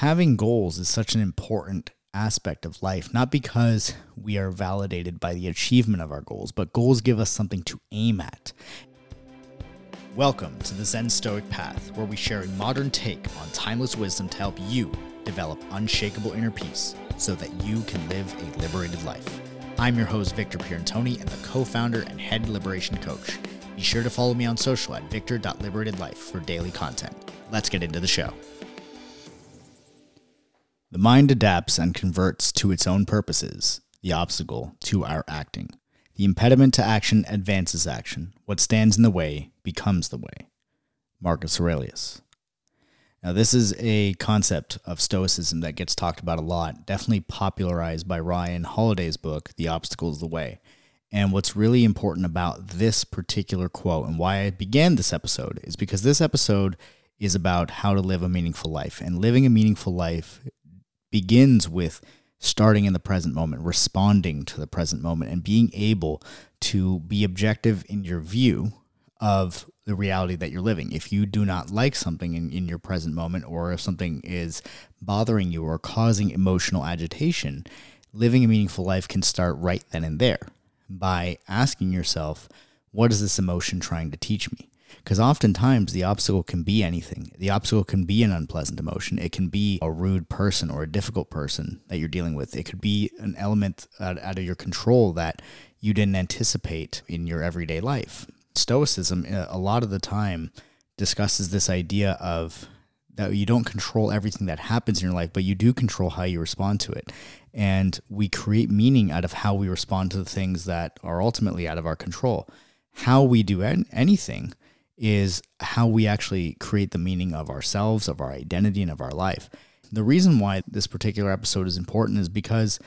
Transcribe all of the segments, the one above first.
having goals is such an important aspect of life, not because we are validated by the achievement of our goals, but goals give us something to aim at. Welcome to the Zen Stoic Path, where we share a modern take on timeless wisdom to help you develop unshakable inner peace so that you can live a liberated life. I'm your host, Victor Pierantoni, and the co founder and head liberation coach. Be sure to follow me on social at victor.liberatedlife for daily content. Let's get into the show. The mind adapts and converts to its own purposes, the obstacle to our acting. The impediment to action advances action. What stands in the way becomes the way. Marcus Aurelius. Now, this is a concept of Stoicism that gets talked about a lot, definitely popularized by Ryan Holiday's book, The Obstacle is the Way. And what's really important about this particular quote and why I began this episode is because this episode is about how to live a meaningful life. And living a meaningful life begins with starting in the present moment, responding to the present moment, and being able to be objective in your view of the reality that you're living. If you do not like something in, in your present moment, or if something is bothering you or causing emotional agitation, living a meaningful life can start right then and there by asking yourself, what is this emotion trying to teach me? Because oftentimes the obstacle can be anything. The obstacle can be an unpleasant emotion. It can be a rude person or a difficult person that you're dealing with. It could be an element out, of your control that you didn't anticipate in your everyday life. Stoicism, uh, a lot of the time, discusses this idea of that you don't control everything that happens in your life, but you do control how you respond to it. And we create meaning out of how we respond to the things that are ultimately out of our control. How we do anything is how we actually create the meaning of ourselves, of our identity, and of our life. The reason why this particular episode is important is because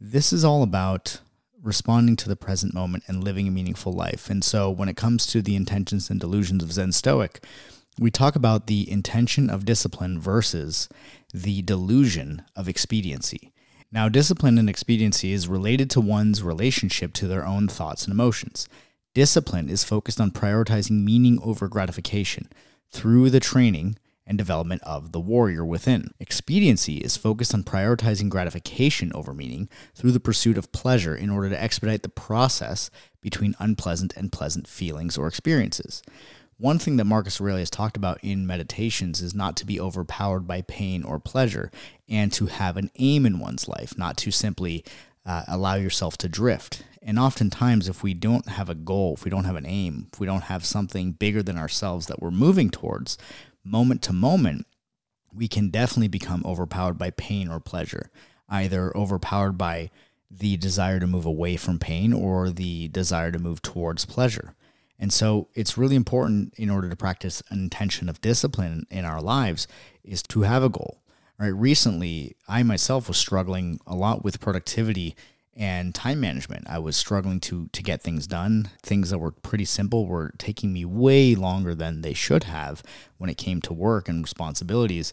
this is all about responding to the present moment and living a meaningful life. And so, when it comes to the intentions and delusions of Zen Stoic, we talk about the intention of discipline versus the delusion of expediency. Now, discipline and expediency is related to one's relationship to their own thoughts and emotions. Discipline is focused on prioritizing meaning over gratification through the training and development of the warrior within. Expediency is focused on prioritizing gratification over meaning through the pursuit of pleasure in order to expedite the process between unpleasant and pleasant feelings or experiences. One thing that Marcus Aurelius talked about in Meditations is not to be overpowered by pain or pleasure and to have an aim in one's life, not to simply uh, allow yourself to drift. And oftentimes, if we don't have a goal, if we don't have an aim, if we don't have something bigger than ourselves that we're moving towards, moment to moment, we can definitely become overpowered by pain or pleasure, either overpowered by the desire to move away from pain or the desire to move towards pleasure. And so it's really important in order to practice an intention of discipline in our lives is to have a goal. Right. Recently, I myself was struggling a lot with productivity and time management. I was struggling to to get things done. Things that were pretty simple were taking me way longer than they should have when it came to work and responsibilities.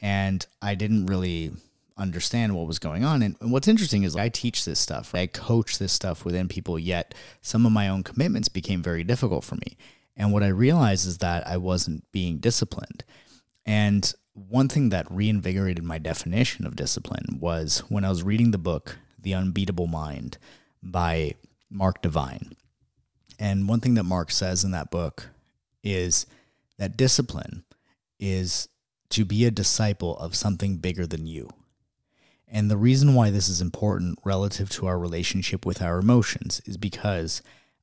And I didn't really understand what was going on. And what's interesting is I teach this stuff, I coach this stuff within people, yet some of my own commitments became very difficult for me. And what I realized is that I wasn't being disciplined. And one thing that reinvigorated my definition of discipline was when I was reading the book the Unbeatable Mind by Mark Divine. And one thing that Mark says in that book is that discipline is to be a disciple of something bigger than you. And the reason why this is important relative to our relationship with our emotions is because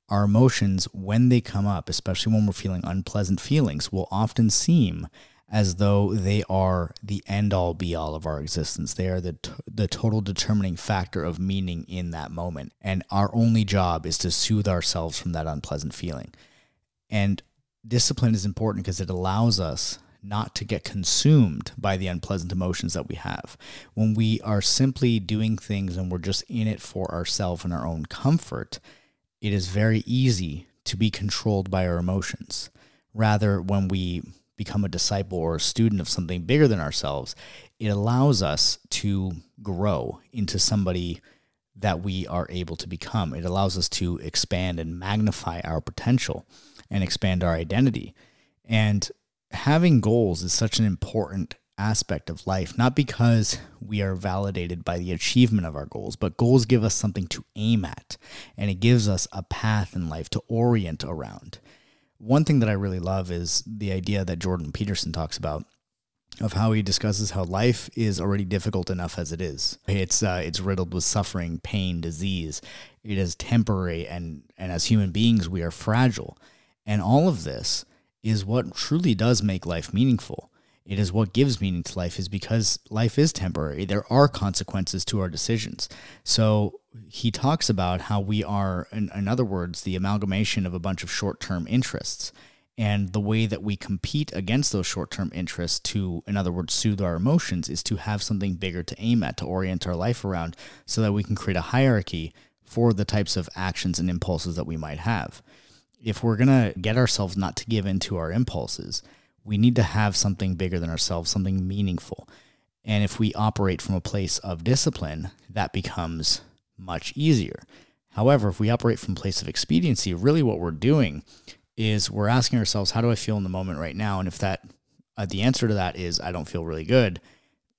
our emotions, when they come up, especially when we're feeling unpleasant feelings, will often seem as though they are the end all be all of our existence. They are the, t- the total determining factor of meaning in that moment. And our only job is to soothe ourselves from that unpleasant feeling. And discipline is important because it allows us not to get consumed by the unpleasant emotions that we have. When we are simply doing things and we're just in it for ourselves and our own comfort, it is very easy to be controlled by our emotions. Rather, when we become a disciple or a student of something bigger than ourselves, it allows us to grow into somebody that we are able to become. It allows us to expand and magnify our potential and expand our identity. And having goals is such an important aspect of life, not because we are validated by the achievement of our goals, but goals give us something to aim at and it gives us a path in life to orient around. One thing that I really love is the idea that Jordan Peterson talks about of how he discusses how life is already difficult enough as it is. It's uh, it's riddled with suffering, pain, disease. It is temporary, and and as human beings, we are fragile, and all of this is what truly does make life meaningful. It is what gives meaning to life, is because life is temporary. There are consequences to our decisions. So he talks about how we are, in, in other words, the amalgamation of a bunch of short term interests and the way that we compete against those short term interests to, in other words, soothe our emotions is to have something bigger to aim at, to orient our life around, so that we can create a hierarchy for the types of actions and impulses that we might have. If we're going to get ourselves not to give in to our impulses, we need to have something bigger than ourselves, something meaningful. And if we operate from a place of discipline, that becomes much easier. However, if we operate from place of expediency, really what we're doing is we're asking ourselves, how do I feel in the moment right now? And if that, uh, the answer to that is, I don't feel really good,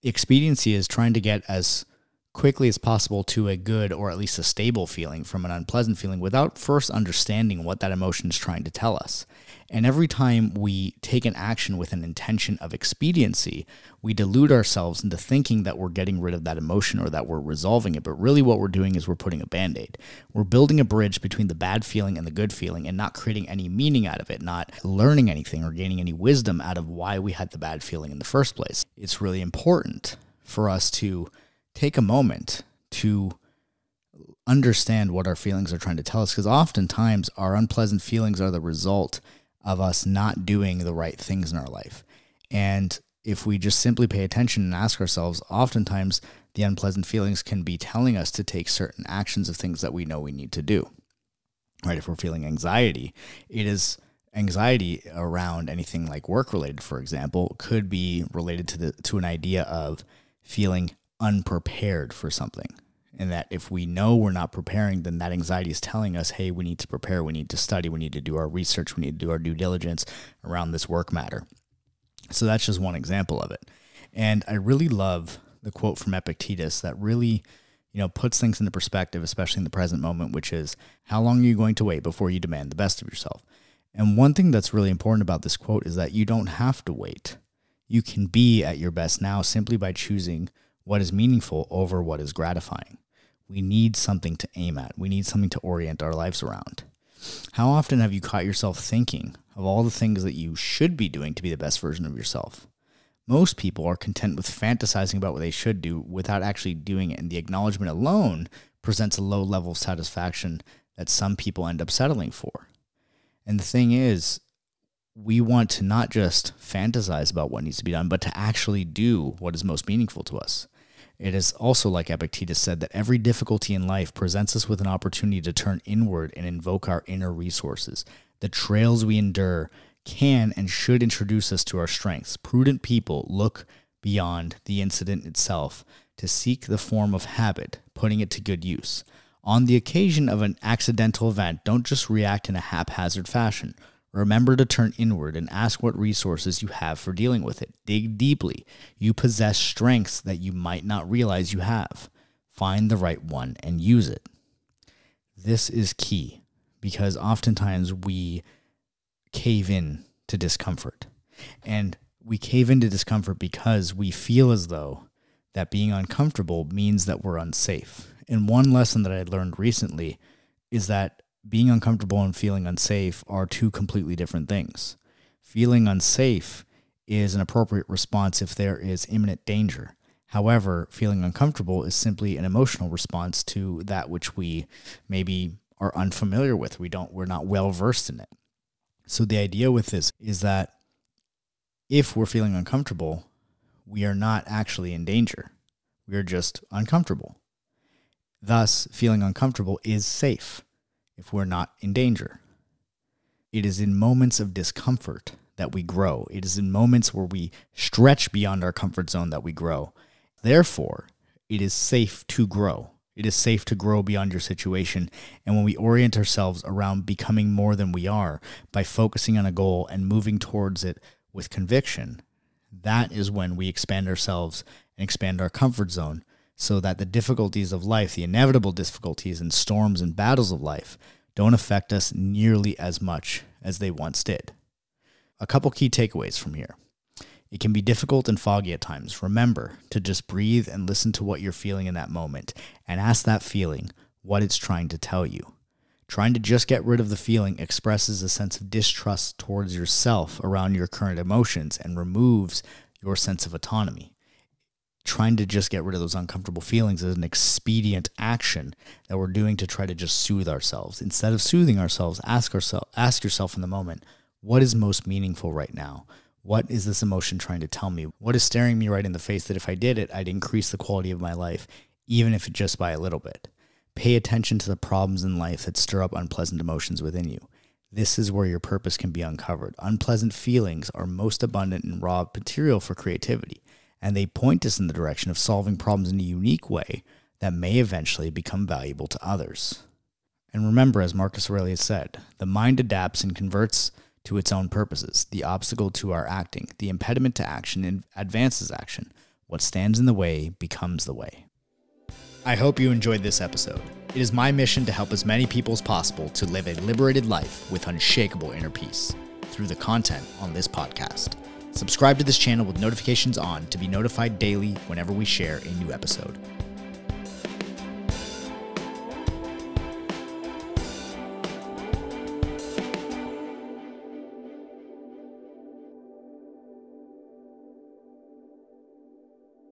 expediency is trying to get as quickly as possible to a good or at least a stable feeling from an unpleasant feeling without first understanding what that emotion is trying to tell us. And every time we take an action with an intention of expediency, we delude ourselves into thinking that we're getting rid of that emotion or that we're resolving it. But really, what we're doing is we're putting a band aid. We're building a bridge between the bad feeling and the good feeling and not creating any meaning out of it, not learning anything or gaining any wisdom out of why we had the bad feeling in the first place. It's really important for us to take a moment to understand what our feelings are trying to tell us because oftentimes our unpleasant feelings are the result of us not doing the right things in our life. And if we just simply pay attention and ask ourselves, oftentimes the unpleasant feelings can be telling us to take certain actions of things that we know we need to do. Right? If we're feeling anxiety, it is anxiety around anything like work related, for example, could be related to the to an idea of feeling unprepared for something and that if we know we're not preparing, then that anxiety is telling us, hey, we need to prepare, we need to study, we need to do our research, we need to do our due diligence around this work matter. So that's just one example of it. And I really love the quote from Epictetus that really, you know, puts things into perspective, especially in the present moment, which is how long are you going to wait before you demand the best of yourself? And one thing that's really important about this quote is that you don't have to wait. You can be at your best now simply by choosing what is meaningful over what is gratifying. We need something to aim at. We need something to orient our lives around. How often have you caught yourself thinking of all the things that you should be doing to be the best version of yourself? Most people are content with fantasizing about what they should do without actually doing it, and the acknowledgement alone presents a low level of satisfaction that some people end up settling for. And the thing is, we want to not just fantasize about what needs to be done, but to actually do what is most meaningful to us. It is also like Epictetus said that every difficulty in life presents us with an opportunity to turn inward and invoke our inner resources. The trails we endure can and should introduce us to our strengths. Prudent people look beyond the incident itself to seek the form of habit, putting it to good use. On the occasion of an accidental event, don't just react in a haphazard fashion. Remember to turn inward and ask what resources you have for dealing with it. Dig deeply. You possess strengths that you might not realize you have. Find the right one and use it. This is key because oftentimes we cave in to discomfort. And we cave into discomfort because we feel as though that being uncomfortable means that we're unsafe. And one lesson that I learned recently is that being uncomfortable and feeling unsafe are two completely different things. Feeling unsafe is an appropriate response if there is imminent danger. However, feeling uncomfortable is simply an emotional response to that which we maybe are unfamiliar with. We don't we're not well versed in it. So the idea with this is that if we're feeling uncomfortable, we are not actually in danger. We are just uncomfortable. Thus, feeling uncomfortable is safe if we're not in danger. It is in moments of discomfort that we grow. It is in moments where we stretch beyond our comfort zone that we grow. Therefore, it is safe to grow. It is safe to grow beyond your situation. And when we orient ourselves around becoming more than we are by focusing on a goal and moving towards it with conviction, that is when we expand ourselves and expand our comfort zone so that the difficulties of life, the inevitable difficulties and storms and battles of life, don't affect us nearly as much as they once did. A couple key takeaways from here. It can be difficult and foggy at times. Remember to just breathe and listen to what you're feeling in that moment and ask that feeling what it's trying to tell you. Trying to just get rid of the feeling expresses a sense of distrust towards yourself around your current emotions and removes your sense of autonomy. Trying to just get rid of those uncomfortable feelings is an expedient action that we're doing to try to just soothe ourselves. Instead of soothing ourselves, ask ourselves ask yourself in the moment, what is most meaningful right now? What is this emotion trying to tell me? What is staring me right in the face that if I did it, I'd increase the quality of my life, even if just by a little bit? Pay attention to the problems in life that stir up unpleasant emotions within you. This is where your purpose can be uncovered. Unpleasant feelings are most abundant in raw material for creativity, and they point us in the direction of solving problems in a unique way that may eventually become valuable to others. And remember, as Marcus Aurelius said, the mind adapts and converts to its own purposes. The obstacle to our acting, the impediment to action advances action. What stands in the way becomes the way. I hope you enjoyed this episode. It is my mission to help as many people as possible to live a liberated life with unshakable inner peace through the content on this podcast. Subscribe to this channel with notifications on to be notified daily whenever we share a new episode.